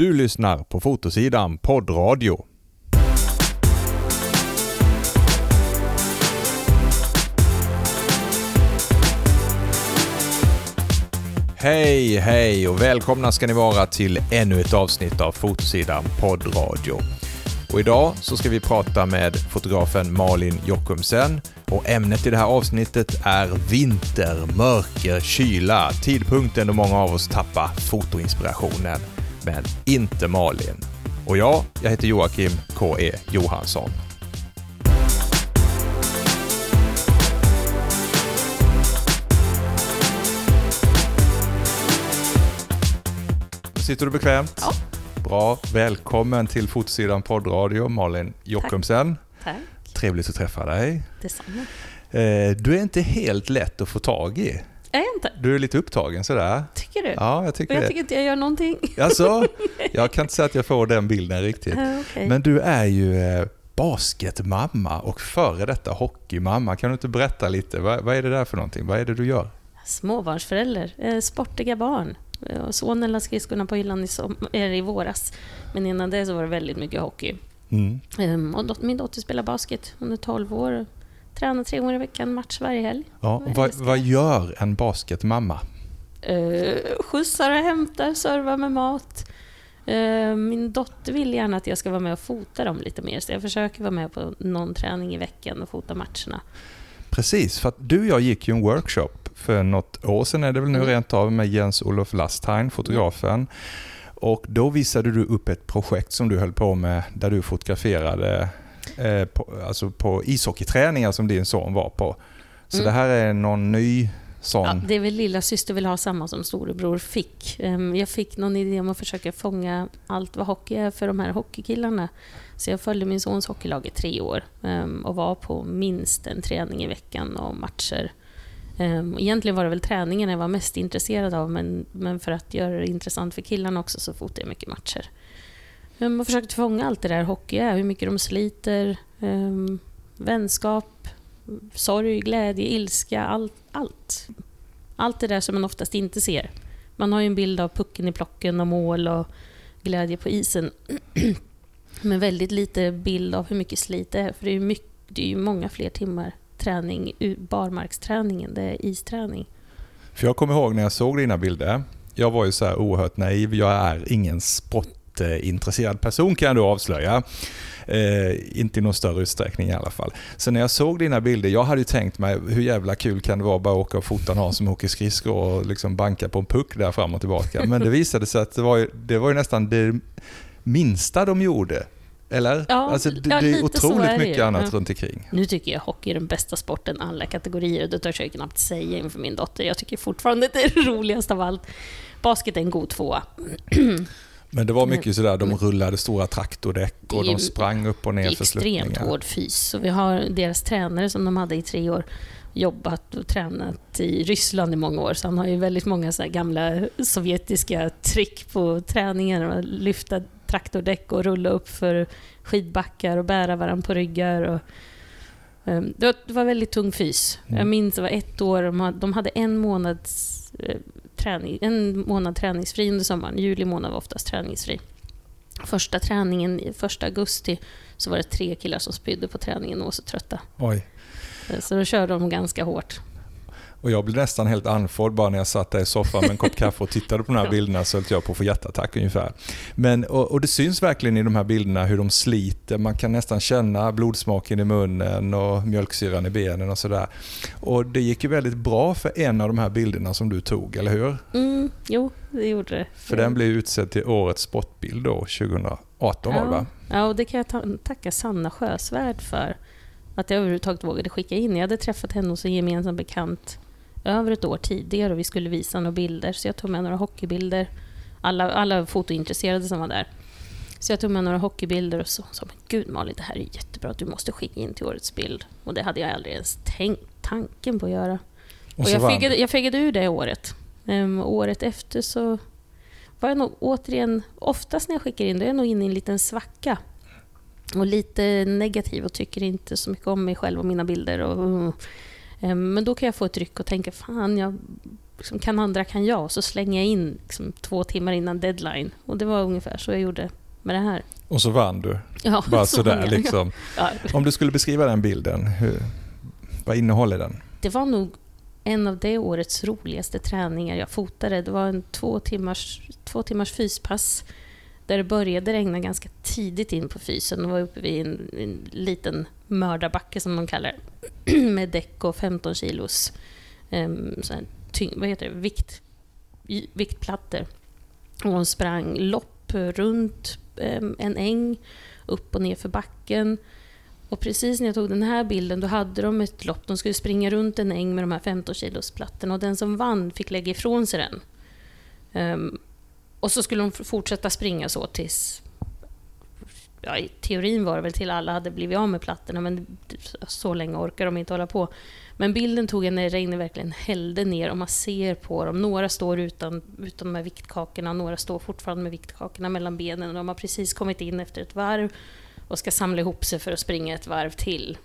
Du lyssnar på Fotosidan poddradio. Hej, hej och välkomna ska ni vara till ännu ett avsnitt av Fotosidan poddradio. Och idag så ska vi prata med fotografen Malin Jockumsen och ämnet i det här avsnittet är vinter, mörker, kyla, tidpunkten då många av oss tappar fotoinspirationen. Men inte Malin. Och jag, jag heter Joakim K.E. Johansson. Sitter du bekvämt? Ja. Bra. Välkommen till Fotosidan poddradio, Malin Jockumsen. Tack, Trevligt att träffa dig. detsamma. Eh, Du är inte helt lätt att få tag i. Är jag inte? Du är lite upptagen sådär. Tycker du? Ja, jag tycker Och jag det. tycker inte jag gör någonting. Alltså, jag kan inte säga att jag får den bilden riktigt. Ja, okej. Men du är ju eh, basketmamma och före detta hockeymamma. Kan du inte berätta lite? Vad, vad är det där för någonting? Vad är det du gör? Småbarnsförälder, eh, sportiga barn. Eh, Sonen la skridskorna på hyllan i, som, i våras. Men innan det så var det väldigt mycket hockey. Mm. Ehm, och min dotter spelar basket. Hon är 12 år. Tränar tre gånger i veckan, match varje helg. Ja, vad, vad gör en basketmamma? Uh, skjutsar och hämtar, servar med mat. Eh, min dotter vill gärna att jag ska vara med och fota dem lite mer, så jag försöker vara med på någon träning i veckan och fota matcherna. Precis, för att du och jag gick ju en workshop för något år sedan är det väl nu Mm. rent av med Jens-Olof Lastheim, fotografen. Och då visade du upp ett projekt som du höll på med där du fotograferade eh, på, alltså på ishockeyträningar som din son var på. Så Mm. det här är någon ny sån... Ja, det är väl lilla syster vill ha samma som storebror fick. Ehm, Jag fick någon idé om att försöka fånga allt vad hockey är för de här hockeykillarna. Så jag följde min sons hockeylag i tre år ehm, och var på minst en träning i veckan och matcher. Ehm, Egentligen var det väl träningen jag var mest intresserad av men, men för att göra det intressant för killarna också så fotade jag mycket matcher. Ehm, man försökte fånga allt det där hockey är, hur mycket de sliter, um, vänskap, sorg, glädje, ilska, allt, allt. Allt det där som man oftast inte ser. Man har ju en bild av pucken i plocken och mål och glädje på isen. Men väldigt lite bild av hur mycket slit det är. För det är mycket, det är ju många fler timmar träning, barmarksträningen, det är isträning. För jag kommer ihåg när jag såg dina bilder. Jag var ju så här oerhört naiv. Jag är ingen sport sportintresserad person kan jag då avslöja. Eh, inte i någon större utsträckning i alla fall. Så när jag såg dina bilder, jag hade ju tänkt mig hur jävla kul kan det vara att bara åka och fota någon som åker skridskor och liksom banka på en puck där fram och tillbaka. Men det visade sig att det var ju, det var ju nästan det minsta de gjorde. Eller? Ja, alltså, det, ja, det är otroligt är det mycket annat Ja. runt omkring. Nu tycker jag hockey är den bästa sporten alla kategorier. Det törs jag knappt säga inför min dotter. Jag tycker fortfarande det är roligast av allt. Basket är en god tvåa. Men det var mycket sådär, de rullade stora traktordäck och Det är de sprang upp och Det ner är för extremt sluttningar. hård fys. Så vi har deras tränare som de hade i tre år jobbat och tränat i Ryssland i många år. Så han har ju väldigt många så gamla sovjetiska trick på träningen. Lyfta traktordäck och rulla upp för skidbackar och bära varandra på ryggar. Och, ehm, det, var, det väldigt tung fys. Mm. Jag minns det var ett år, de hade, de hade en månads eh, träning, en månad träningsfri under sommaren. Juli månad var oftast träningsfri. Första träningen, första augusti, så var det tre killar som spydde på träningen och var så trötta. Oj. Eh, Så då körde de ganska hårt. Och jag blev nästan helt andfådd bara när jag satt där i soffan med en kopp kaffe och tittade på de här Ja. bilderna så höll jag på att få hjärtattack ungefär. Men, och, och det syns verkligen i de här bilderna hur de sliter. Man kan nästan känna blodsmaken i munnen och mjölksyran i benen och sådär. Och det gick ju väldigt bra för en av de här bilderna som du tog, eller hur? Mm, jo, det gjorde det. För den blev utsedd till årets sportbild då, 2018 var det va? Ja, och det kan jag ta- tacka Sanna Sjösvärd för. Att jag överhuvudtaget vågade skicka in. Jag hade träffat henne hos en gemensam bekant över ett år tidigare och vi skulle visa några bilder. Så jag tog med några hockeybilder. Alla, alla fotointresserade som var där. Så jag tog med några hockeybilder och så sa men gud Malin, det här är jättebra. Du måste skicka in till årets bild. Och det hade jag aldrig ens tänkt tanken på att göra. Och, så jag, fegade, jag fegade ur det året. Ehm, året efter så var jag nog återigen, oftast när jag skickar in, då är jag nog inne i en liten svacka. Och lite negativ och tycker inte så mycket om mig själv och mina bilder. Och, mm. Men då kan jag få ett ryck och tänka, fan, jag liksom, kan andra kan jag. Och så slänger jag in liksom, två timmar innan deadline. Och det var ungefär så jag gjorde med det här. Och så vann du. Ja, Bara så sådär många. liksom. Ja, Om du skulle beskriva den bilden, hur, vad innehåller den? det var nog en av det årets roligaste träningar jag fotade. Det var en två timmars, två timmars fyspass där det började regna ganska tidigt in på fysen. Det var uppe vid en, en liten mördarbacke som de kallar det, med däck och 15 kilos um, så här, tyng, vad heter det? Vikt, viktplattor. Och hon sprang lopp runt um, en äng, upp och ner för backen. Och precis när jag tog den här bilden, då hade de ett lopp. De skulle springa runt en äng med de här 15 kilos plattorna och den som vann fick lägga ifrån sig den. Um, och så skulle de fortsätta springa så tills... Ja, I teorin var det väl till alla hade blivit av med plattorna, men så länge orkar de inte hålla på. Men bilden tog jag när regnet verkligen hällde ner och man ser på dem. Några står utan, utan de här viktkakorna, några står fortfarande med viktkakorna mellan benen. Och de har precis kommit in efter ett varv och ska samla ihop sig för att springa ett varv till.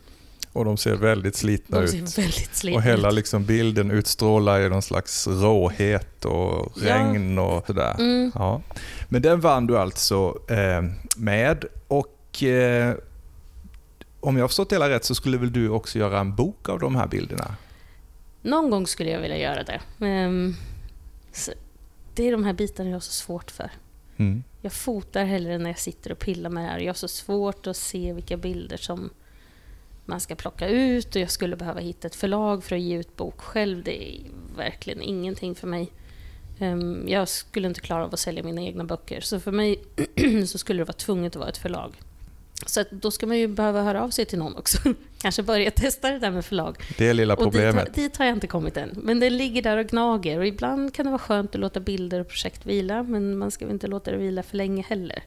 Och de ser väldigt slitna De ut. ser väldigt slitna Och hela ut. liksom bilden utstrålar ju någon slags råhet och Ja. regn och sådär. Mm. Ja. Men den vann du alltså eh, med och eh, om jag har förstått det hela rätt så skulle väl du också göra en bok av de här bilderna? Någon gång skulle jag vilja göra det. Ehm, det är de här bitarna jag har så svårt för. Mm. Jag fotar hellre när jag sitter och pillar med det här. Jag har så svårt att se vilka bilder som man ska plocka ut och jag skulle behöva hitta ett förlag för att ge ut bok själv. Det är verkligen ingenting för mig. Ehm, Jag skulle inte klara av att sälja mina egna böcker. Så för mig så skulle det vara tvunget att vara ett förlag. Så då ska man ju behöva höra av sig till någon också. Kanske börja testa det där med förlag. Det är lilla Och dit, problemet. dit har jag inte kommit än. Men det ligger där och gnager. Och ibland kan det vara skönt att låta bilder och projekt vila. Men man ska väl inte låta det vila för länge heller.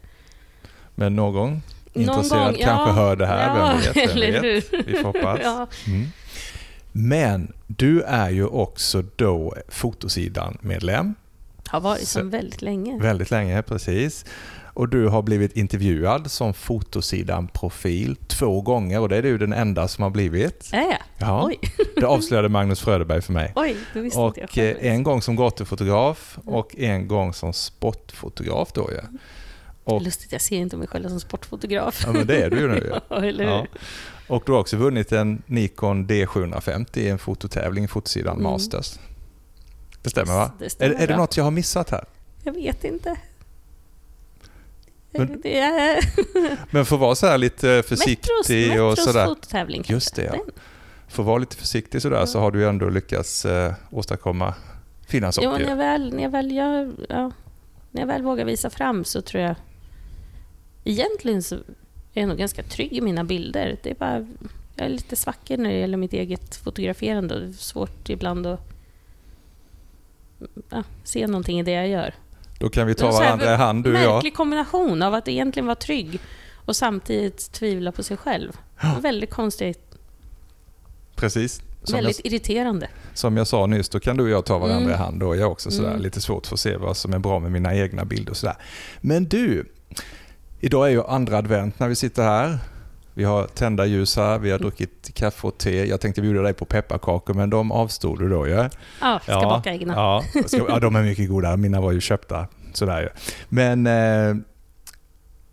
Men någon Någon intresserad gång, kanske ja. hör det här, Ja, vem vet? Vem eller vet? hur? Vi får hoppas. Ja. Mm. Men du är ju också då Fotosidan-medlem. Har varit som väldigt länge. Väldigt länge, precis. Och du har blivit intervjuad som Fotosidan-profil två gånger och det är du den enda som har blivit. Är jag? Ja, Oj, det avslöjade Magnus Fröderberg för mig. oj, det visste inte jag Och eh, själv. en gång som gatufotograf och en gång som sportfotograf då ju. Och, Lustigt, jag ser inte mig själv som sportfotograf. ja men det är du ju nu. Ja, eller hur? Ja. Och du har också vunnit en Nikon D750 i en fototävling i Fotosidan Mm. Masters. Det stämmer va? Det Är, stämmer är det bra. något jag har missat här? Jag vet inte. Men- det är Men för att vara så här lite försiktig Metros, och Metros sådär. fototävling. kanske. Just det, ja. Den. För att vara lite försiktig sådär så har du ju ändå lyckats eh, åstadkomma fina Jo, saker. när jag väl, när jag väl gör, ja, när jag väl vågar visa fram så tror jag... Egentligen så är jag nog ganska trygg i mina bilder. Det är bara, jag är lite svackig när det gäller mitt eget fotograferande. Det är svårt ibland att ja, se någonting i det jag gör. Då kan vi ta varandra i hand du och jag. Märklig kombination av att egentligen vara trygg och samtidigt tvivla på sig själv. Väldigt konstigt. Precis. Som jag, väldigt irriterande. som jag sa nyss, då kan du och jag ta varandra Mm. i hand. Då är jag också sådär Mm. lite svårt för att se vad som är bra med mina egna bilder och sådär. Men du, idag är ju andra advent när vi sitter här. Vi har tända ljus här, vi har druckit kaffe och te. Jag tänkte bjuda dig på pepparkakor, men de avstod du då ju. Ja? Ja, ska baka egna. Ja, ska, ja, de är mycket goda. Mina var ju köpta. Sådär ju. Men eh,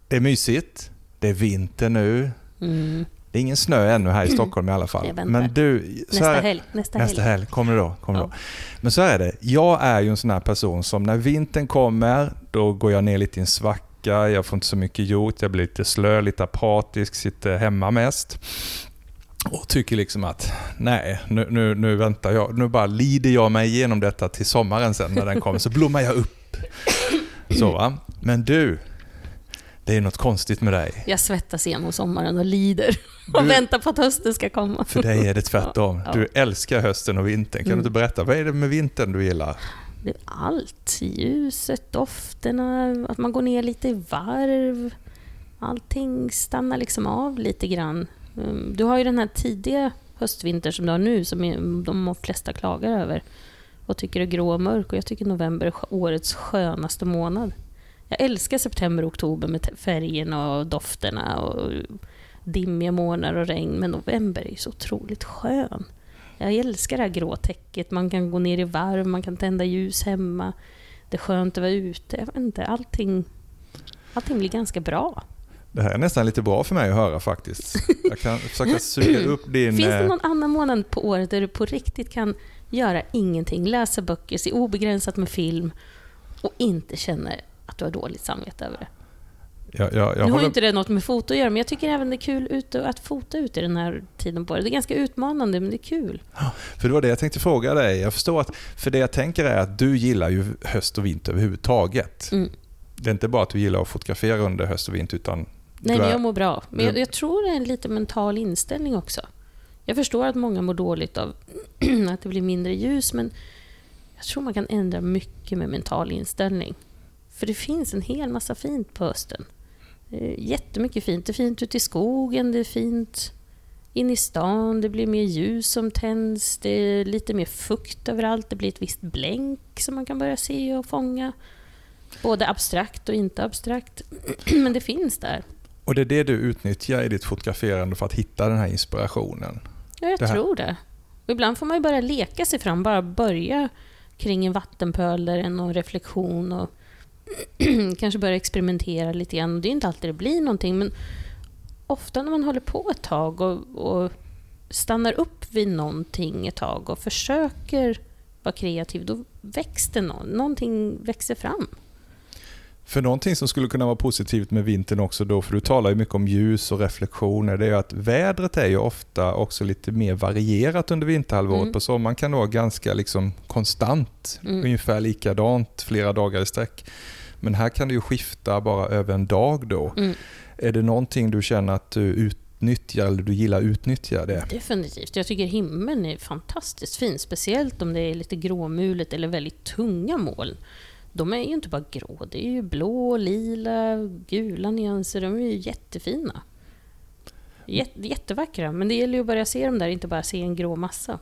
det är mysigt. Det är vinter nu. Mm. Det är ingen snö ännu här i Stockholm i alla fall. Men du, Nästa här, helg. Nästa, nästa helg. helg kommer det då. Kommer Ja. då. Men så här är det. Jag är ju en sån här person som när vintern kommer, då går jag ner lite i en svacka. Jag får inte så mycket gjort. Jag blir lite slö, lite apatisk, sitter hemma mest. Och tycker liksom att nej, nu, nu, nu väntar jag. Nu bara lider jag mig igenom detta till sommaren sen när den kommer. Så blommar jag upp. Så va. Men du, det är något konstigt med dig. Jag svettas igenom sommaren och lider och Du- väntar på att hösten ska komma. För dig är det tvärtom. Ja. Du älskar hösten och vintern. Kan Mm. du inte berätta, vad är det med vintern du gillar? Allt. Ljuset, dofterna, att man går ner lite i varv. Allting stannar liksom av lite grann. Ehm, du har ju den här tidiga höstvintern som du har nu, som de flesta klagar över och tycker är grå och mörk. Och jag tycker november är årets skönaste månad. Jag älskar september och oktober med färgerna och dofterna och dimmiga månader och regn. Men november är ju så otroligt skön. Jag älskar det här grå täcket. Man kan gå ner i varv, man kan tända ljus hemma. Det är skönt att vara ute. Jag vet inte, allting, allting blir ganska bra. Det här är nästan lite bra för mig att höra faktiskt. Jag kan försöka suga upp din... Finns det eh, någon annan månad på året där du på riktigt kan göra ingenting, läsa böcker, se obegränsat med film och inte känner att du har dåligt samvete över det? Jag, jag, jag nu har inte det något med foto att göra, men jag tycker även det är kul ute, att fota ute den här tiden på året. Det är ganska utmanande, men det är kul. För det var det jag tänkte fråga dig. Jag förstår att, för det jag tänker är att du gillar ju höst och vinter överhuvudtaget. Mm. Det är inte bara att du gillar att fotografera under höst och vinter utan Nej, men jag mår bra. Men jag, jag tror det är en lite mental inställning också. Jag förstår att många mår dåligt av att det blir mindre ljus, men jag tror man kan ändra mycket med mental inställning. För det finns en hel massa fint på hösten. Är Jättemycket fint. Det är fint ute i skogen, det är fint in i stan, det blir mer ljus som tänds, det är lite mer fukt överallt, det blir ett visst blänk som man kan börja se och fånga. Både abstrakt och inte abstrakt. Men det finns där. Och det är det du utnyttjar i ditt fotograferande för att hitta den här inspirationen. Ja, jag Det tror det. Och ibland får man ju bara leka sig fram, bara börja kring en vattenpöl eller någon reflektion och kanske börja experimentera lite grann. Det är inte alltid det blir någonting, men ofta när man håller på ett tag och, och stannar upp vid någonting ett tag och försöker vara kreativ, då växer någon, någonting växer fram. För någonting som skulle kunna vara positivt med vintern också då, för du talar ju mycket om ljus och reflektioner, det är ju att vädret är ju ofta också lite mer varierat under vinterhalvåret. Mm. På sommaren kan det vara ganska liksom konstant, Mm. ungefär likadant flera dagar i sträck. Men här kan det ju skifta bara över en dag då. Mm. Är det någonting du känner att du utnyttjar eller du gillar att utnyttja det? Definitivt. Jag tycker himlen är fantastiskt fin, speciellt om det är lite gråmulet eller väldigt tunga moln. De är ju inte bara grå, det är ju blå, lila, gula nyanser. De är ju jättefina. Jätte, jättevackra, men det gäller ju att börja se dem där, inte bara se en grå massa.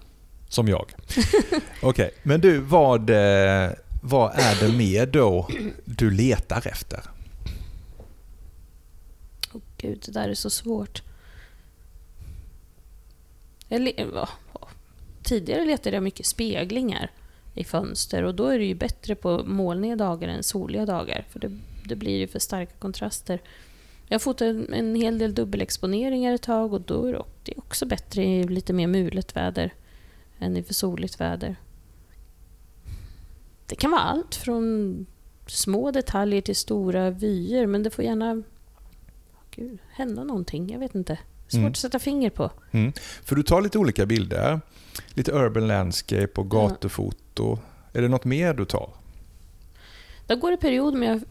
Som jag. Okej, men du, vad, eh, vad är det mer då du letar efter? Åh gud, det där är så svårt. Jag. Tidigare letade jag mycket speglingar i fönster och då är det ju bättre på molniga dagar än soliga dagar för det, det blir ju för starka kontraster. Jag har fått en, en hel del dubbelexponeringar ett tag och då är det också bättre i lite mer mulet väder än i för soligt väder. Det kan vara allt från små detaljer till stora vyer men det får gärna Gud, hända någonting. Jag vet inte. Svårt Mm. att sätta finger på. Mm. För du tar lite olika bilder. Lite urban landscape och gatufoto. Är det något mer du tar? Där går det period, men jag,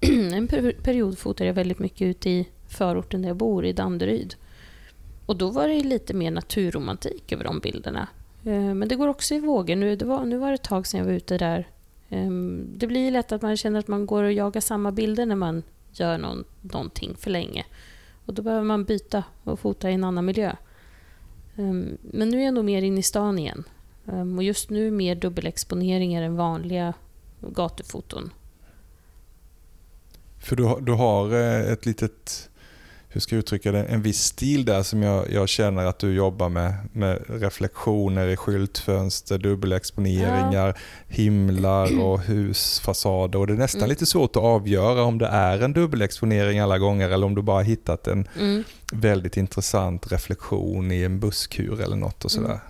en per- period fotade jag väldigt mycket ute i förorten där jag bor, i Danderyd. Och då var det lite mer naturromantik över de bilderna. Eh, Men det går också i vågor. Nu, det var, nu var det ett tag sedan jag var ute där. Ehm, det blir lätt att man känner att man går och jagar samma bilder när man gör någon, någonting för länge. Och då behöver man byta och fota i en annan miljö. Ehm, men nu är jag nog mer inne i stan igen. Ehm, och just nu mer dubbelexponeringar än vanliga gatufoton. För du, har- du har eh, ett litet, hur ska jag uttrycka det, en viss stil där som jag, jag känner att du jobbar med. Med reflektioner i skyltfönster, dubbelexponeringar, himlar och husfasader. Och det är nästan Mm. lite svårt att avgöra om det är en dubbelexponering alla gånger eller om du bara hittat en Mm. väldigt intressant reflektion i en busskur eller något och sådär. Mm.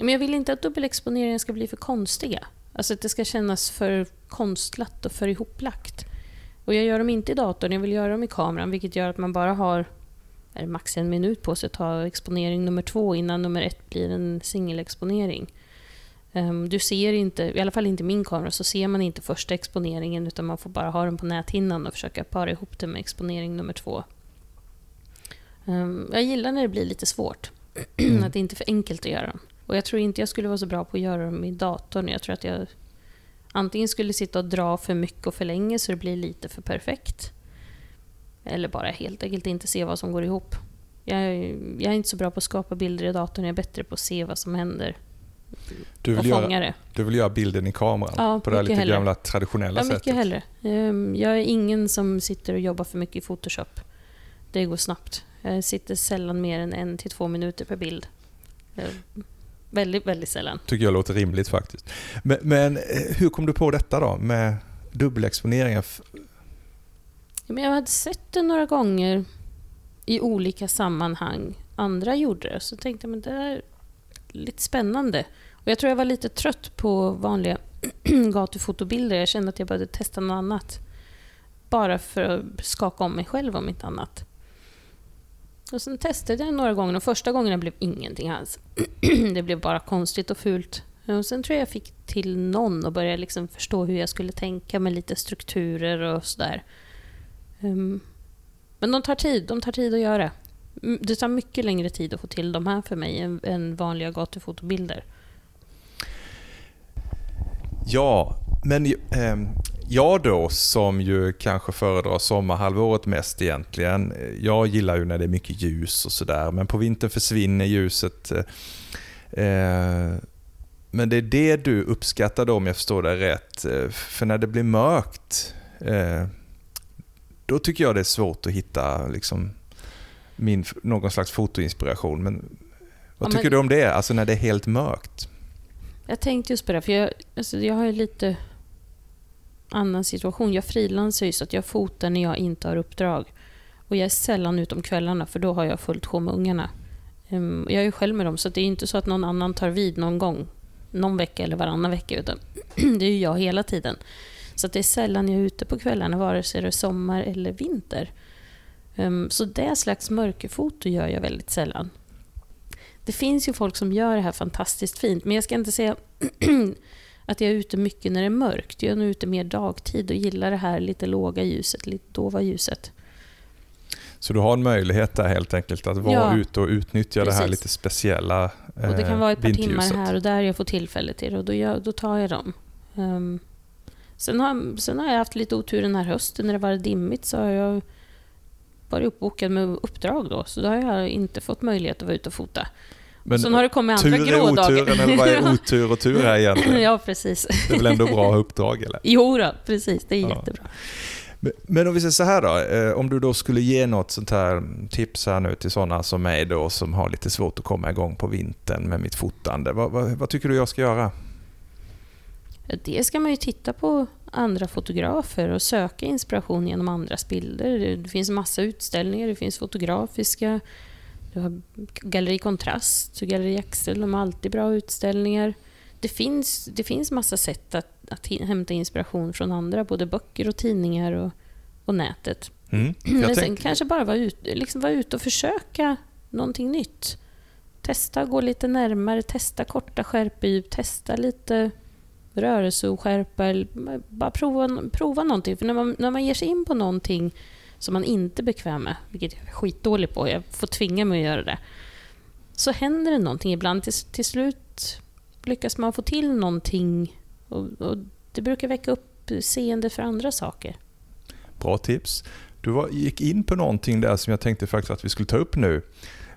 Men jag vill inte att dubbelexponeringen ska bli för konstiga. Alltså att det ska kännas för konstlat och för ihoplagt. Och jag gör dem inte i datorn, jag vill göra dem i kameran, vilket gör att man bara har är max en minut på sig att ta exponering nummer två innan nummer ett blir en singelexponering. Ehm, du ser inte, i alla fall inte i min kamera, så ser man inte första exponeringen utan man får bara ha den på näthinnan och försöka para ihop det med exponering nummer två. Ehm, jag gillar när det blir lite svårt. att det inte är för enkelt att göra dem. Och jag tror inte jag skulle vara så bra på att göra dem i datorn. Jag tror att jag antingen skulle sitta och dra för mycket och för länge så det blir lite för perfekt. Eller bara helt enkelt inte se vad som går ihop. Jag, är- jag är inte så bra på att skapa bilder i datorn, jag är bättre på att se vad som händer Du, vill göra, det. du vill göra bilden i kameran Ja, på det här mycket lite hellre. gamla traditionella Ja, mycket sättet. hellre. Ehm, Jag är ingen som sitter och jobbar för mycket i Photoshop. Det går snabbt. Jag sitter sällan mer än en till två minuter per bild. Väldigt, väldigt sällan. Tycker jag låter rimligt faktiskt. Men, men eh, hur kom du på detta då med dubbelexponeringar? Men jag hade sett det några gånger i olika sammanhang. Andra gjorde det. Så tänkte jag men det är lite spännande. Och jag tror jag var lite trött på vanliga gatufotobilder. Jag kände att jag behövde testa något annat. Bara för att skaka om mig själv om inte annat. Och sen testade jag några gånger och första gången blev ingenting alls. det blev bara konstigt och fult. Och sen tror jag jag fick till någon och började liksom förstå hur jag skulle tänka med lite strukturer och sådär. Um, men de tar tid, de tar tid att göra. Det tar mycket längre tid att få till de här för mig än, än vanliga gatufotobilder. Ja, men eh, jag då som ju kanske föredrar sommarhalvåret mest egentligen. Jag gillar ju när det är mycket ljus och sådär, men på vintern försvinner ljuset. Eh, men det är det du uppskattar då om jag förstår det rätt. Eh, för när det blir mörkt, eh, då tycker jag det är svårt att hitta liksom, min, någon slags fotoinspiration. Men vad ja, tycker men... du om det? Alltså när det är helt mörkt? Jag tänkte just på det, för jag, alltså jag har ju lite annan situation. Jag frilansar ju så att jag fotar när jag inte har uppdrag. Och jag är sällan ute om kvällarna för då har jag fullt sjå med ungarna. Ehm, jag är ju själv med dem så det är inte så att någon annan tar vid någon gång. Någon vecka eller varannan vecka. Utan det är ju jag hela tiden. Så det är sällan jag är ute på kvällarna, vare sig det är sommar eller vinter. Ehm, så det slags mörkerfoto gör jag väldigt sällan. Det finns ju folk som gör det här fantastiskt fint, men jag ska inte säga att jag är ute mycket när det är mörkt. Jag är nog ute mer dagtid och gillar det här lite låga ljuset, lite dova ljuset. Så du har en möjlighet där helt enkelt att vara ja, ute och utnyttja precis. det här lite speciella eh, Och Det kan vara ett par timmar här och där jag får tillfälle till det och då, jag, då tar jag dem. Um, sen, har, sen har jag haft lite otur den här hösten när det var dimmigt så har jag varit uppbokad med uppdrag då, så då har jag inte fått möjlighet att vara ute och fota. Men Sen har det kommit andra tur är oturen, eller vad är otur och tur här egentligen? ja, precis. Det är väl ändå bra uppdrag, eller? Jo då, precis. Det är ja. jättebra. Men om vi säger så här då, eh, om du då skulle ge något sånt här tips här nu till sådana som mig då som har lite svårt att komma igång på vintern med mitt fotande. Vad, vad, vad tycker du jag ska göra? Det ska man ju titta på andra fotografer och söka inspiration genom andras bilder. Det finns massa utställningar, det finns fotografiska, du har Galleri Kontrast, Galleri Axel, de har alltid bra utställningar. Det finns, det finns massa sätt att, att hämta inspiration från andra, både böcker och tidningar och, och nätet. Mm, Men sen kanske bara vara, ut, liksom vara ute och försöka någonting nytt. Testa gå lite närmare, testa korta skärpedjup, testa lite rörelseoskärpa. Bara prova, prova någonting. För när man, när man ger sig in på någonting som man inte är bekväm med, vilket jag är skitdålig på, jag får tvinga mig att göra det, så händer det någonting ibland. Till, till slut lyckas man få till någonting och, och det brukar väcka upp seende för andra saker. Bra tips. Du var, gick in på någonting där som jag tänkte faktiskt att vi skulle ta upp nu.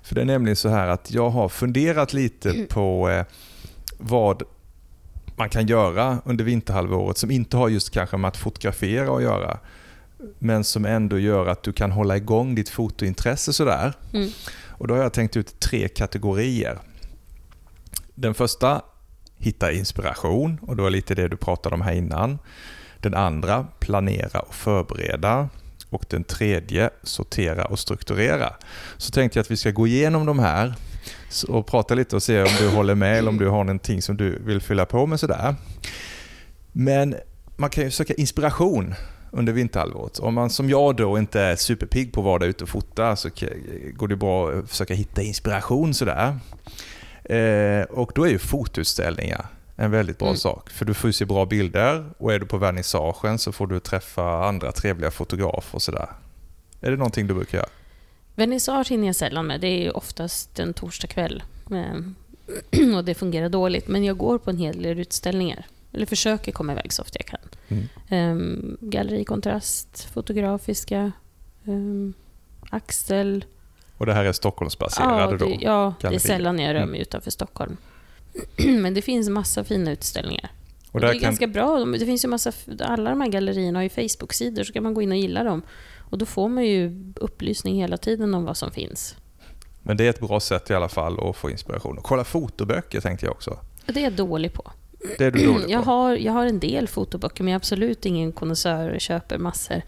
För det är nämligen så här att jag har funderat lite mm. på eh, vad man kan göra under vinterhalvåret som inte har just kanske med att fotografera att göra men som ändå gör att du kan hålla igång ditt fotointresse sådär. Mm. Och då har jag tänkt ut tre kategorier. Den första, hitta inspiration och det var lite det du pratade om här innan. Den andra, planera och förbereda. Och den tredje, sortera och strukturera. Så tänkte jag att vi ska gå igenom de här och prata lite och se om du håller med eller om du har någonting som du vill fylla på med sådär. Men man kan ju söka inspiration under vinterhalvåret. Om man som jag då inte är superpigg på att vara ute och fota så går det bra att försöka hitta inspiration sådär. Eh, och då är ju fotoutställningar en väldigt bra mm. sak. För du får ju se bra bilder och är du på vernissagen så får du träffa andra trevliga fotografer och sådär. Är det någonting du brukar göra? Vernissage hinner jag sällan med. Det är oftast en torsdag kväll. Och det fungerar dåligt. Men jag går på en hel del utställningar. Eller försöker komma iväg så ofta jag kan. Mm. Um, galleri Kontrast, Fotografiska, um, Axel. Och det här är Stockholmsbaserade ja, det, då? Ja, det är sällan jag rör mm. mig mm. utanför Stockholm. Men det finns massa fina utställningar. Och, och det är kan... ganska bra. Det finns ju massa, alla de här gallerierna har ju Facebook-sidor, så kan man gå in och gilla dem. Och då får man ju upplysning hela tiden om vad som finns. Men det är ett bra sätt i alla fall att få inspiration. Och kolla fotoböcker tänkte jag också. Det är jag dålig på. Det är du dålig på? Jag har, jag har en del fotoböcker, men jag är absolut ingen konnässör och köper massor.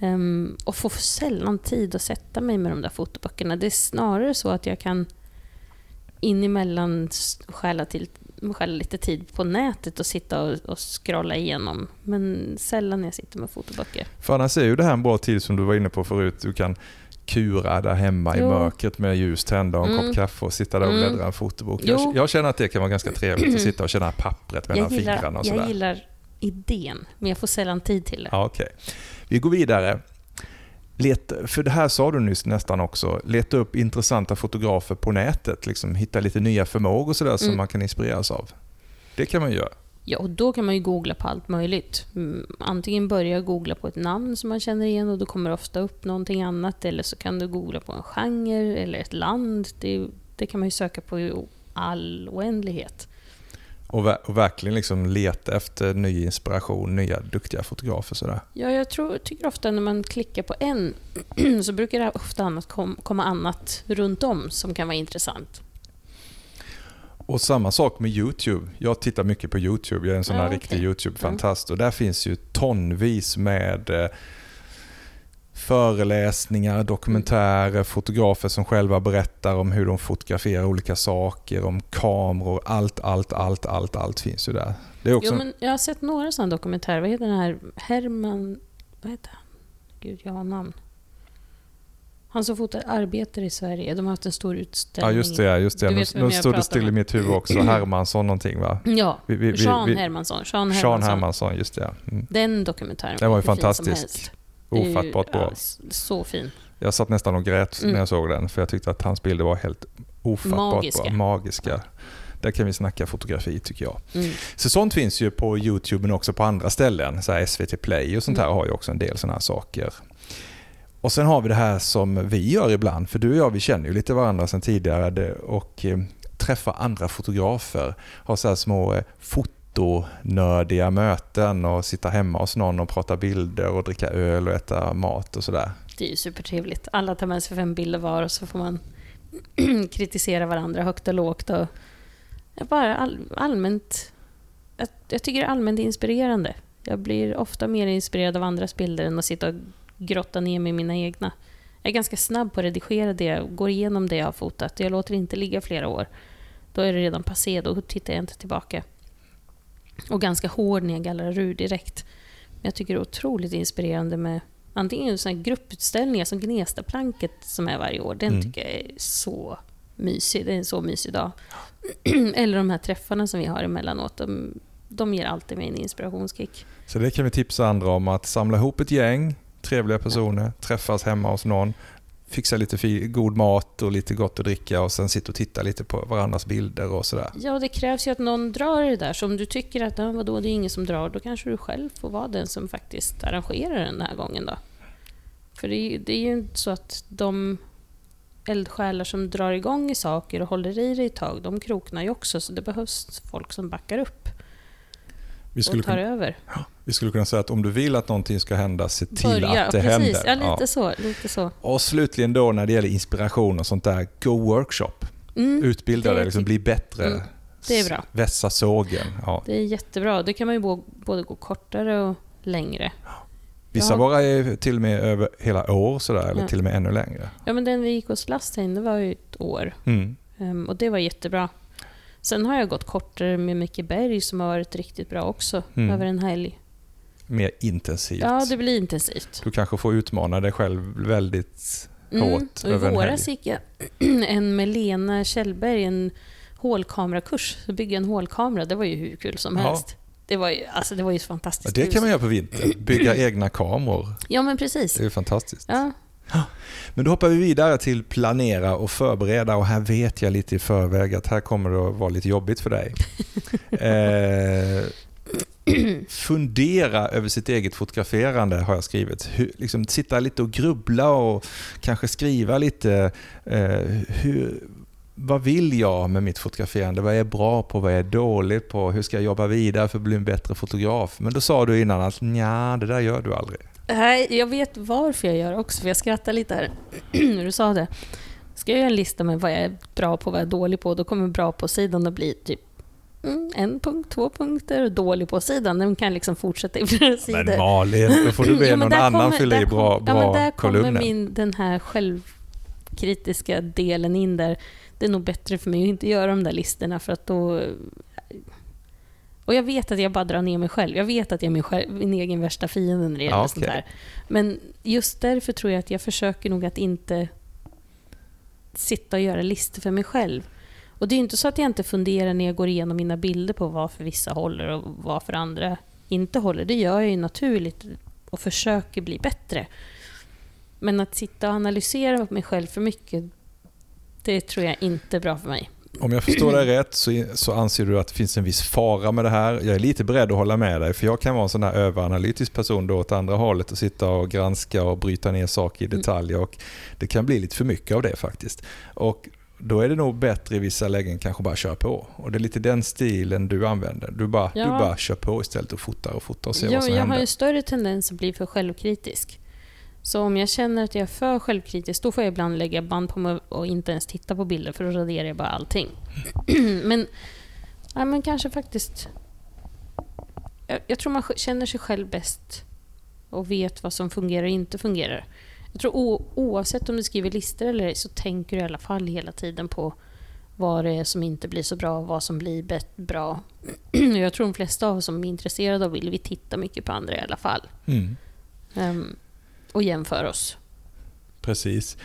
Um, och får sällan tid att sätta mig med de där fotoböckerna. Det är snarare så att jag kan in emellan stjäla, till, stjäla lite tid på nätet och sitta och, och scrolla igenom. Men sällan när jag sitter med fotoböcker. För annars är ju det här en bra tid som du var inne på förut. Du kan kura där hemma jo. i mörkret med ljus tända och en mm. kopp kaffe och sitta där och mm. bläddra en fotobok. Jag, jag, känner att det kan vara ganska trevligt att sitta och känna pappret mellan gillar, fingrarna och sådär. Jag gillar idén, men jag får sällan tid till det. Ja, okay. Vi går vidare. Leta, för det här sa du nyss nästan också, leta upp intressanta fotografer på nätet. Liksom, hitta lite nya förmågor sådär mm. som man kan inspireras av. Det kan man göra. Ja, och då kan man ju googla på allt möjligt. Mm, antingen börja googla på ett namn som man känner igen och då kommer det ofta upp någonting annat. Eller så kan du googla på en genre eller ett land. Det, det kan man ju söka på i all oändlighet. Och, och, verkligen liksom leta efter ny inspiration, nya duktiga fotografer. Sådär. Ja, jag tror, tycker ofta när man klickar på en så brukar det ofta annat kom, komma annat runt om som kan vara intressant. Och samma sak med YouTube. Jag tittar mycket på YouTube. Jag är en sån här ja, riktig YouTube-fantast. Och där finns ju tonvis med eh, föreläsningar, dokumentärer, fotografer som själva berättar om hur de fotograferar olika saker, om kameror. Allt, allt, allt, allt, allt finns ju där. Det är också... jo, men jag har sett några sådana dokumentärer. Vad heter den här? Herman... Vad heter han? Gud, jag har namn. Han som fotar arbetare i Sverige. De har haft en stor utställning. Ja, just det. Just det. Nu, nu stod det still i mitt huvud också. Hermansson någonting va? Ja, vi, vi, Sean Hermansson. Sean Hermansson, Hermansson just det. Mm. Den dokumentären Den var ju fantastisk. Ofattbart bra. så fin. Jag satt nästan och grät mm. när jag såg den, för jag tyckte att hans bilder var helt ofattbart magiska. bra. Magiska. Där kan vi snacka fotografi tycker jag. Mm. Så sånt finns ju på YouTube men också på andra ställen. Så SVT Play och sånt här mm. har ju också en del sådana här saker. Och sen har vi det här som vi gör ibland, för du och jag vi känner ju lite varandra sedan tidigare och träffar träffa andra fotografer. Ha så här små eh, fotonördiga möten och sitta hemma hos någon och prata bilder och dricka öl och äta mat och sådär. Det är ju supertrevligt. Alla tar med sig fem bilder var och så får man kritisera varandra högt och lågt. Och bara all, allmänt... Jag, jag tycker det är allmänt inspirerande. Jag blir ofta mer inspirerad av andras bilder än att sitta och grotta ner mig i mina egna. Jag är ganska snabb på att redigera det, går igenom det jag har fotat. Jag låter inte ligga flera år. Då är det redan passé, då tittar jag inte tillbaka. Och ganska hård när jag gallrar ur direkt. Men jag tycker det är otroligt inspirerande med antingen såna grupputställningar som Gnestaplanket som är varje år. Den mm. tycker jag är så mysig. Det är en så mysig dag. Eller de här träffarna som vi har emellanåt. De, de ger alltid mig en inspirationskick. Så det kan vi tipsa andra om, att samla ihop ett gäng, trevliga personer, träffas hemma hos någon, fixa lite god mat och lite gott att dricka och sen sitta och titta lite på varandras bilder och sådär. Ja, det krävs ju att någon drar det där. Så om du tycker att vadå, det är ingen som drar, då kanske du själv får vara den som faktiskt arrangerar den här gången då. För det är, det är ju inte så att de eldsjälar som drar igång i saker och håller i det ett tag, de kroknar ju också, så det behövs folk som backar upp vi skulle och tar kunna, över. Ja, vi skulle kunna säga att om du vill att någonting ska hända, se till Börja, att det precis. händer. Ja, lite, ja. Så, lite så. Och slutligen då när det gäller inspiration och sånt där, go workshop. Mm, Utbilda dig, liksom, bli bättre. Mm, det är bra. Vässa sågen. Ja. Det är jättebra. Det kan man ju både gå kortare och längre. Vissa ja. bara är till och med över hela år sådär, eller till och med ännu längre. Ja, men den vi gick hos Lastheim, det var ju ett år. Mm. Um, och det var jättebra. Sen har jag gått kortare med Micke Berg som har varit riktigt bra också, mm. över en helg. Mer intensivt. Ja, det blir intensivt. Du kanske får utmana dig själv väldigt mm. hårt och över en helg. I våras gick jag en med Lena Kjellberg, en hålkamerakurs. Bygga en hålkamera, det var ju hur kul som helst. Det var ju, alltså det var ju fantastiskt. Ja, det kan man göra på vintern. Bygga egna kameror. Ja, men precis. Det är ju fantastiskt. Ja. Men då hoppar vi vidare till planera och förbereda och här vet jag lite i förväg att här kommer det att vara lite jobbigt för dig. eh, fundera över sitt eget fotograferande har jag skrivit. Hur, liksom, sitta lite och grubbla och kanske skriva lite. Eh, hur, vad vill jag med mitt fotograferande? Vad är jag bra på? Vad är jag dålig på? Hur ska jag jobba vidare för att bli en bättre fotograf? Men då sa du innan att ja, det där gör du aldrig. Nej, jag vet varför jag gör också, för jag skrattar lite här när du sa det. Ska jag göra en lista med vad jag är bra på och vad jag är dålig på, då kommer bra på-sidan att bli typ mm, en punkt, två punkter och dålig på-sidan, den kan liksom fortsätta i flera sidor. Men Malin, då får du be Ja, någon annan kommer- fylla i där bra, kom- ja, där kommer kolumner. min, den här självkritiska delen in där. Det är nog bättre för mig att inte göra de där listorna för att då... Och jag vet att jag bara drar ner mig själv. Jag vet att jag är min, själv, min egen värsta fiende när det gäller Ja, sånt okej. här. Men just därför tror jag att jag försöker nog att inte sitta och göra listor för mig själv. Och det är ju inte så att jag inte funderar när jag går igenom mina bilder på varför vissa håller och varför andra inte håller. Det gör jag ju naturligt och försöker bli bättre. Men att sitta och analysera mig själv för mycket, det tror jag inte är bra för mig. Om jag förstår dig rätt så, så anser du att det finns en viss fara med det här. Jag är lite beredd att hålla med dig, för jag kan vara en sån här överanalytisk person då åt andra hållet och sitta och granska och bryta ner saker i Mm. detalj. Och det kan bli lite för mycket av det faktiskt. Och då är det nog bättre i vissa lägen kanske bara köra på. Och det är lite den stilen du använder. Du bara, Ja. du bara kör på istället och fotar och fotar och ser Jag, vad som jag händer. har ju större tendens att bli för självkritisk. Så om jag känner att jag är för självkritisk, då får jag ibland lägga band på mig och inte ens titta på bilder, för då raderar jag bara allting. men, ja, men kanske faktiskt... Jag, jag tror man känner sig själv bäst och vet vad som fungerar och inte fungerar. Jag tror o, oavsett om du skriver listor eller ej, så tänker du i alla fall hela tiden på vad det är som inte blir så bra och vad som blir bra. Jag tror de flesta av oss som är intresserade av vill vi titta mycket på andra i alla fall. Mm. Ehm, och jämför oss. Precis.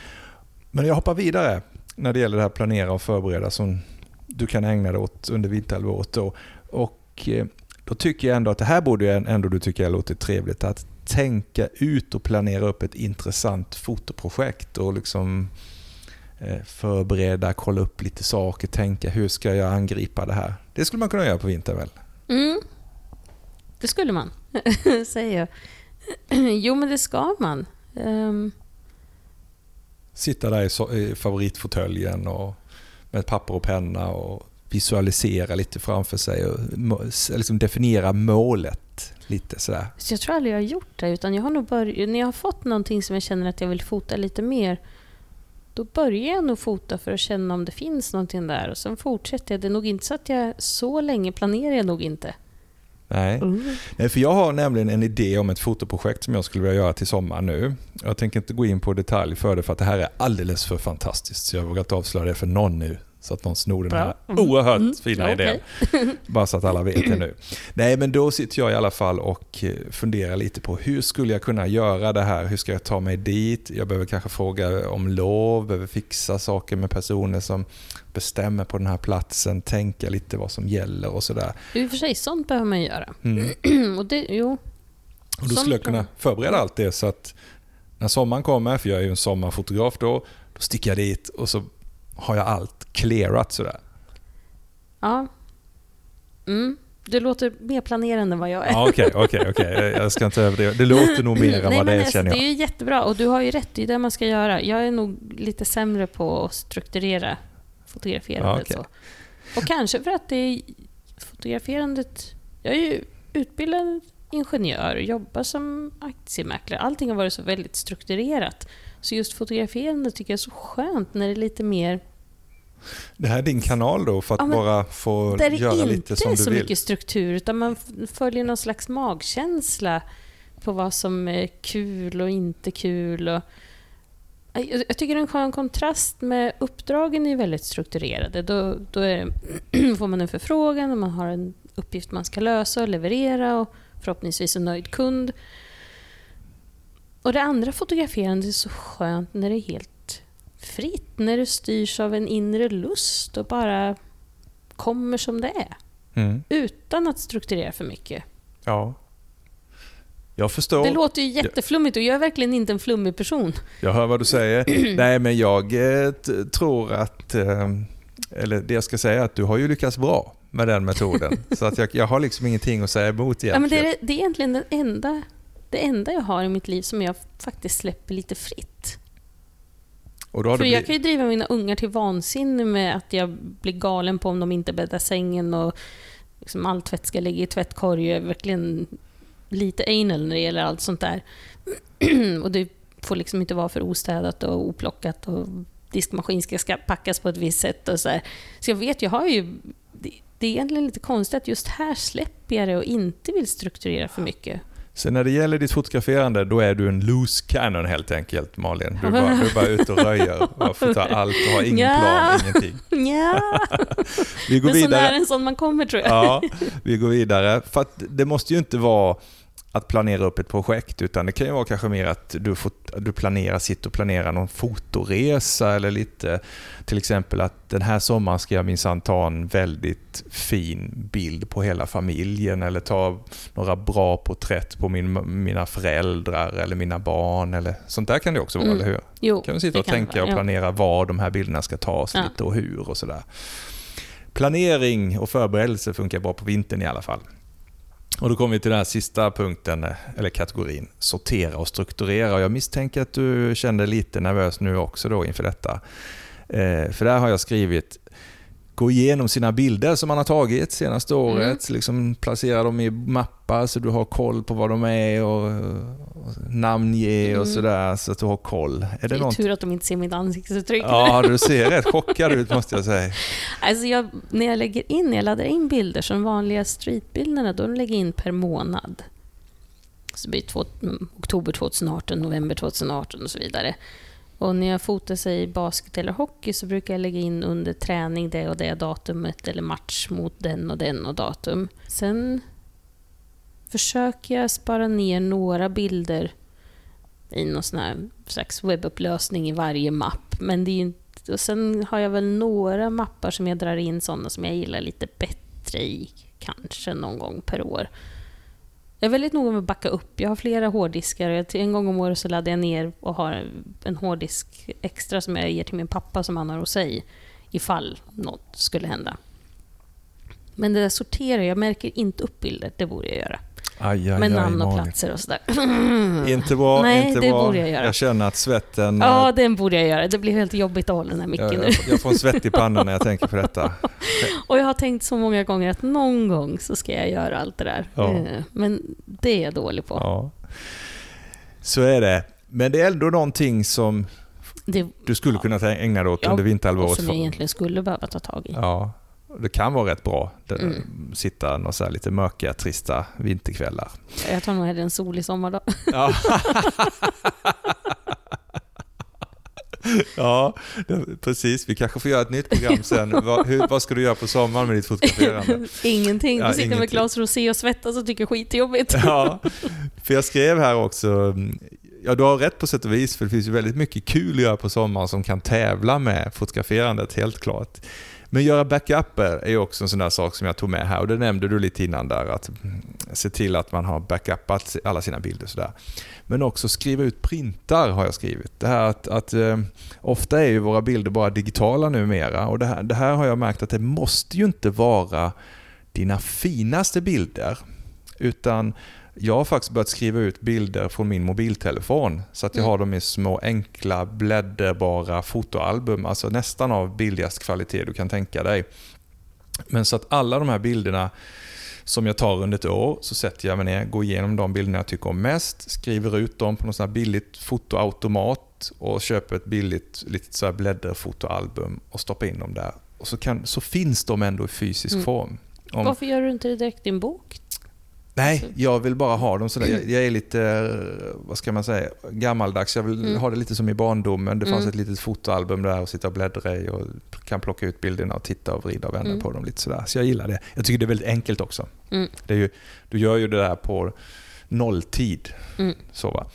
Men jag hoppar vidare när det gäller det här planera och förbereda som du kan ägna dig åt under vinterhalvåret. Då. Och eh, då tycker jag ändå att det här borde ändå du tycka låter trevligt. Att tänka ut och planera upp ett intressant fotoprojekt och liksom eh, förbereda, kolla upp lite saker, tänka hur ska jag angripa det här. Det skulle man kunna göra på vintern väl? Mm. Det skulle man, säger jag. Jo, men det ska man. Ehm, Sitta där i, so- i favoritfåtöljen och med papper och penna och visualisera lite framför sig och liksom definiera målet lite sådär. så jag tror aldrig jag har gjort det, utan jag har nog börjat... När jag har fått någonting som jag känner att jag vill fota lite mer, då börjar jag nog fota för att känna om det finns någonting där. Och sen fortsätter jag. Det är nog inte så att jag... Så länge planerar jag nog inte. Nej. Nej, för jag har nämligen en idé om ett fotoprojekt som jag skulle vilja göra till sommaren nu. Jag tänker inte gå in på detalj för det för att det här är alldeles för fantastiskt. Så jag vågar inte avslöja det för någon nu. Så att någon snor den här. Mm. oerhört Mm. fina Ja, idén. okej. Bara så att alla vet det nu. Nej, men då sitter jag i alla fall och eh, funderar lite på hur skulle jag kunna göra det här? Hur ska jag ta mig dit? Jag behöver kanske fråga om lov, behöver fixa saker med personer som bestämmer på den här platsen, tänka lite vad som gäller och sådär. I och för sig, sånt behöver man göra. Mm. och det, jo, Och då skulle jag kunna förbereda allt det så att när sommaren kommer, för jag är ju en sommarfotograf då, då sticker jag dit och så har jag allt clearat sådär. ja. Mm. Du låter mer planerande än vad jag är. Ja, Okej, okej, okej. Jag ska inte överdriva. Det låter nog mer än vad det är alltså, känner Det jag. är ju jättebra och du har ju rätt, det är det man ska göra. Jag är nog lite sämre på att strukturera fotograferandet. Ja, så. Och kanske för att det är fotograferandet... Jag är ju utbildad ingenjör, jobbar som aktiemäklare. Allting har varit så väldigt strukturerat. Så just fotograferande tycker jag är så skönt när det är lite mer... Det här är din kanal då för att Ja, bara få Där det göra inte lite som är du så vill. mycket struktur, utan man följer någon slags magkänsla på vad som är kul och inte kul. Och jag tycker det är en skön kontrast med uppdragen är väldigt strukturerade. Då, då är det, får man en förfrågan och man har en uppgift man ska lösa och leverera och förhoppningsvis en nöjd kund. Och det andra fotograferandet är så skönt när det är helt fritt, när det styrs av en inre lust och bara kommer som det är. Mm. Utan att strukturera för mycket. Ja. Jag förstår. Det låter ju jätteflummigt och jag är verkligen inte en flummig person. Jag hör vad du säger. Nej, men jag eh, tror att... Eh, eller det jag ska säga är att du har ju lyckats bra med den metoden. så att jag, jag har liksom ingenting att säga emot Ja, men det, egentligen. är, det är egentligen det enda, det enda jag har i mitt liv som jag faktiskt släpper lite fritt. För jag blivit- kan ju driva mina ungar till vansinne med att jag blir galen på om de inte bäddar sängen och liksom all tvätt ska ligga i tvättkorg. Jag är verkligen lite anal när det gäller allt sånt där. och det får liksom inte vara för ostädat och oplockat och diskmaskin ska packas på ett visst sätt och så här. Så jag vet, jag har ju... Det är egentligen lite konstigt att just här släpper jag det och inte vill strukturera för mycket. Så när det gäller ditt fotograferande, då är du en loose cannon helt enkelt, Malin. Du är bara, du är bara ute och röjer och får ta allt och har ingen ja. plan, ingenting. Ja. vi går Men vidare. så nära en sån man kommer tror jag. Ja, vi går vidare. För det måste ju inte vara att planera upp ett projekt, utan det kan ju vara kanske mer att du, får, du planerar, sitter och planerar någon fotoresa eller lite, till exempel att den här sommaren ska jag minsann ta en väldigt fin bild på hela familjen eller ta några bra porträtt på min, mina föräldrar eller mina barn eller sånt där kan det också vara, mm. eller hur? Jo, kan du sitta och tänka vara, och planera ja. var de här bilderna ska tas ja. lite och hur och sådär. Planering och förberedelse funkar bra på vintern i alla fall. Och då kommer vi till den här sista punkten, eh, eller kategorin, sortera och strukturera. Och jag misstänker att du kände lite nervös nu också då inför detta. Eh, för där har jag skrivit gå igenom sina bilder som man har tagit senaste mm. året, mm. liksom placera dem i mappar så du har koll på vad de är och, och namnge mm. och sådär så att du har koll. Är det, det är något? tur att de inte ser mitt ansiktsuttryck. Ja, du ser rätt chockad ut måste jag säga. Alltså jag, när jag lägger in, när jag laddar in bilder som vanliga streetbilderna, då lägger jag in per månad. Så det blir två, oktober 2018, november 2018 och så vidare. Och när jag fotar sig i basket eller hockey så brukar jag lägga in under träning det och det datumet eller match mot den och den och datum. Sen försöker jag spara ner några bilder i någon sån här slags webbupplösning i varje mapp. Men det är inte, och sen har jag väl några mappar som jag drar in sådana som jag gillar lite bättre i, kanske någon gång per år. Jag är väldigt noga med att backa upp. Jag har flera hårddiskar. En gång om året så laddar jag ner och har en hårddisk extra som jag ger till min pappa som han har hos sig ifall något skulle hända. Men det där sorterar, jag märker inte upp bilder. Det borde jag göra. Aj, aj, med namn och platser och sådär. inte bra, Nej, inte det bra. borde jag göra. Jag känner att svetten... Ja, den borde jag göra. Det blir helt jobbigt att hålla den här micken jag, nu. Jag får en svett i pannan när jag tänker på detta. och jag har tänkt så många gånger att någon gång så ska jag göra allt det där. Ja. Eh, men det är jag dålig på. Ja. Så är det. Men det är ändå någonting som det, du skulle kunna ägna dig åt ja, under vinterhalvåret. Som jag egentligen skulle behöva ta tag i. Ja, det kan vara rätt bra. Det, mm. Sitta några så lite mörka, trista vinterkvällar. Jag tar nog hellre en solig sommardag. Ja. ja, precis. Vi kanske får göra ett nytt program sen. Vad, hur, vad ska du göra på sommaren med ditt fotograferande? ingenting. Du ja, sitter med glas rosé och svettas och tycker skitjobbigt. ja, för jag skrev här också, ja du har rätt på sätt och vis, för det finns ju väldigt mycket kul att göra på sommaren som kan tävla med fotograferandet, helt klart. Men göra backuper är också en sån där sak som jag tog med här och det nämnde du lite innan där att se till att man har backupat alla sina bilder sådär. Men också skriva ut printar har jag skrivit. Det här att, att eh, ofta är ju våra bilder bara digitala numera och det här, det här har jag märkt att det måste ju inte vara dina finaste bilder utan jag har faktiskt börjat skriva ut bilder från min mobiltelefon så att jag mm. har dem i små enkla blädderbara fotoalbum, alltså nästan av billigast kvalitet du kan tänka dig. Men så att alla de här bilderna som jag tar under ett år så sätter jag mig ner, går igenom de bilderna jag tycker om mest, skriver ut dem på något sånt billigt fotoautomat och köper ett billigt litet så här blädderfotoalbum och stoppar in dem där. Och så, kan, så finns de ändå i fysisk mm. form. Om, Varför gör du inte det direkt i en bok? Nej, jag vill bara ha dem sådär. Jag, jag är lite, eh, vad ska man säga, gammaldags. Jag vill mm. ha det lite som i barndomen. Det fanns mm. ett litet fotoalbum där att sitta och bläddra i och kan plocka ut bilderna och titta och vrida och vända mm. på dem lite sådär. Så jag gillar det. Jag tycker det är väldigt enkelt också. Mm. Det är ju, du gör ju det där på nolltid. Mm. Så va?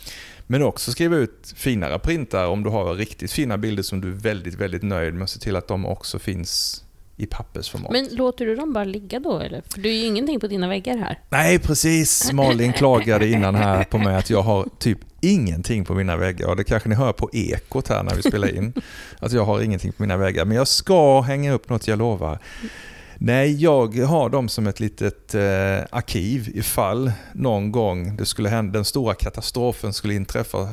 Men också skriva ut finare printar om du har riktigt fina bilder som du är väldigt, väldigt nöjd med. Se till att de också finns i pappersformat. Men låter du dem bara ligga då eller? För du är ju ingenting på dina väggar här. Nej, precis. Malin klagade innan här på mig att jag har typ ingenting på mina väggar. Och det kanske ni hör på ekot här när vi spelar in. Att jag har ingenting på mina väggar. Men jag ska hänga upp något, jag lovar. Nej, jag har dem som ett litet eh, arkiv ifall någon gång det skulle hända, den stora katastrofen skulle inträffa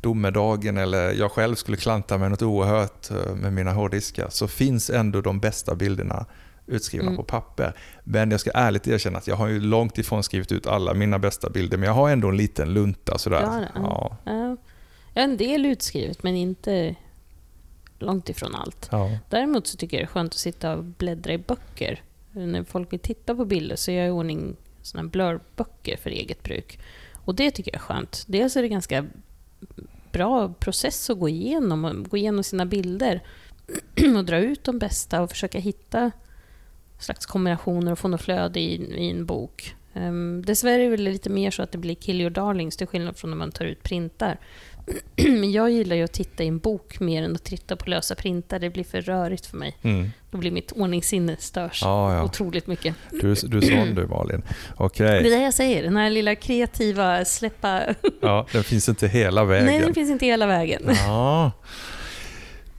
domedagen eller jag själv skulle klanta med något oerhört eh, med mina hårddiskar så finns ändå de bästa bilderna utskrivna mm. på papper. Men jag ska ärligt erkänna att jag har ju långt ifrån skrivit ut alla mina bästa bilder men jag har ändå en liten lunta sådär. Ja, ja. Jag har en del utskrivet men inte långt ifrån allt. Ja. Däremot så tycker jag det är skönt att sitta och bläddra i böcker. När folk vill titta på bilder så gör jag i ordning såna för eget bruk. Och det tycker jag är skönt. Dels är det ganska bra process att gå igenom, gå igenom sina bilder och dra ut de bästa och försöka hitta slags kombinationer och få något flöde i, i en bok. Um, dessvärre är det lite mer så att det blir kill your darlings till skillnad från när man tar ut printar. Men jag gillar ju att titta i en bok mer än att titta på lösa printar. Det blir för rörigt för mig. Mm. Då blir mitt ordningssinne störs Ja, ja. otroligt mycket. Du, du är sån du Malin. Okej, Det är det jag säger, den här lilla kreativa släppa... ja, den finns inte hela vägen. Nej, den finns inte hela vägen. Ja.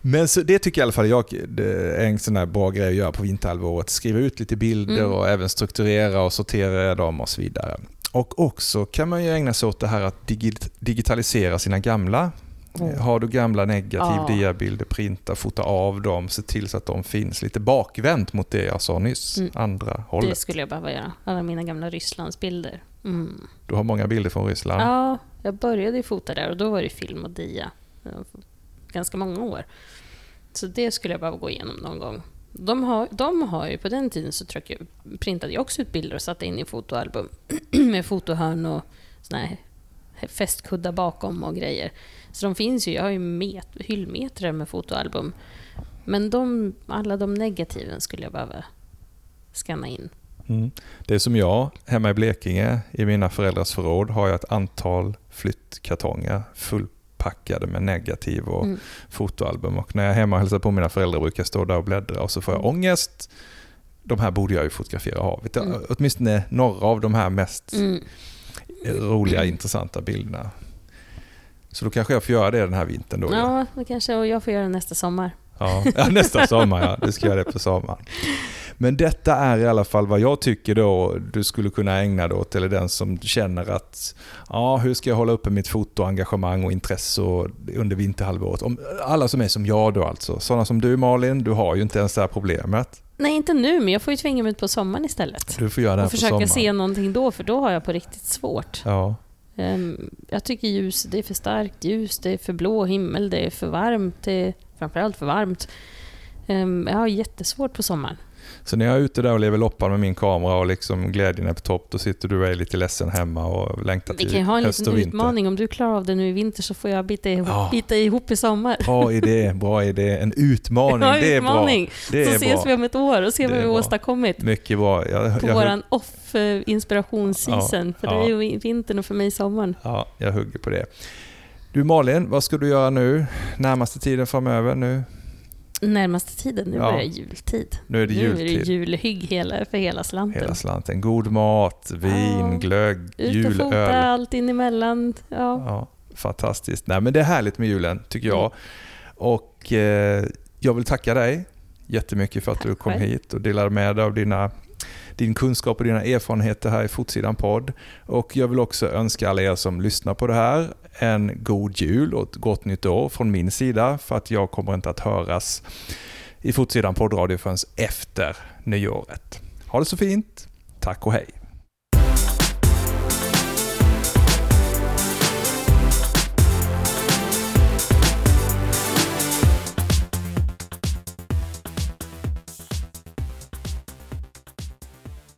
Men så det tycker i alla fall jag är en sån här bra grej att göra på vinterhalvåret. Skriva ut lite bilder Mm. och även strukturera och sortera dem och så vidare. Och också kan man ju ägna sig åt det här att digi- digitalisera sina gamla. Mm. Har du gamla negativ Ja. diabilder, printa, fota av dem, se till så att de finns lite bakvänt mot det jag sa nyss, Mm. andra Det hållet. skulle jag behöva göra. Alla mina gamla Rysslandsbilder. Mm. Du har många bilder från Ryssland. Ja, jag började fota där och då var det film och dia. eh, Ganska många år. Så det skulle jag behöva gå igenom någon gång. De har, de har ju, på den tiden så tryck, printade jag också ut bilder och satte in i fotoalbum. med fotohörn och såna här fästkuddar bakom och grejer. Så de finns ju, jag har ju met, hyllmetrar med fotoalbum. Men de, alla de negativen skulle jag behöva skanna in. Mm. Det är som jag, hemma i Blekinge, i mina föräldrars förråd har jag ett antal flyttkartonger fullpackade med negativ och Mm. fotoalbum. Och när jag är hemma och hälsar på mina föräldrar brukar jag stå där och bläddra och så får jag Mm. ångest. De här borde jag ju fotografera av. Vet du, Mm. Åtminstone några av de här mest Mm. roliga, intressanta bilderna. Så då kanske jag får göra det den här vintern. Då, ja. Ja, det kanske, och jag får göra det nästa sommar. Ja, ja, nästa sommar ja. Du ska göra det på sommaren. Men detta är i alla fall vad jag tycker då du skulle kunna ägna dig åt, eller den som känner att ja, hur ska jag hålla uppe mitt fotoengagemang och intresse under vinterhalvåret? Om, alla som är som jag då alltså. Sådana som du Malin, du har ju inte ens det här problemet. Nej, inte nu, men jag får ju tvinga mig ut på sommaren istället. Du får göra det här Och på försöka sommaren. se någonting då, för då har jag på riktigt svårt. Ja. Ehm, jag tycker ljus, det är för starkt ljus, det är för blå himmel, det är för varmt, det är framförallt för varmt. Ehm, jag har jättesvårt på sommaren. Så när jag är ute där och lever loppan med min kamera och liksom glädjen är på topp, då sitter du och är lite ledsen hemma och längtar Vi till kan ju ha en höst liten och vinter. utmaning. Om du klarar av det nu i vinter så får jag bita ihop, Ja. bita ihop i sommar. Bra idé, bra idé. En utmaning, Ja, det är utmaning. bra. Det så är ses bra. vi om ett år och ser vad vi har åstadkommit Mycket bra. Jag, på jag, våran off-inspirationsseason. för Ja, det är ja. ju vintern och för mig sommaren. Ja, jag hugger på det. Du Malin, vad ska du göra nu närmaste tiden framöver? Nu, Närmaste tiden, nu Ja. börjar jultid. nu är det Nu är det jultid. julhygg hela, för hela slanten. Hela slanten. God mat, vin, Ja. glögg, Ut och fota, julöl. allt in emellan. Ja. Ja, fantastiskt. Nej, men det är härligt med julen, tycker jag. Mm. Och eh, jag vill tacka dig jättemycket för att Tack du kom själv. hit och delade med dig av dina, din kunskap och dina erfarenheter här i Fotsidan podd. Och jag vill också önska alla er som lyssnar på det här en god jul och ett gott nytt år från min sida för att jag kommer inte att höras i Fotsidan poddradio förrän efter nyåret. Ha det så fint. Tack och hej.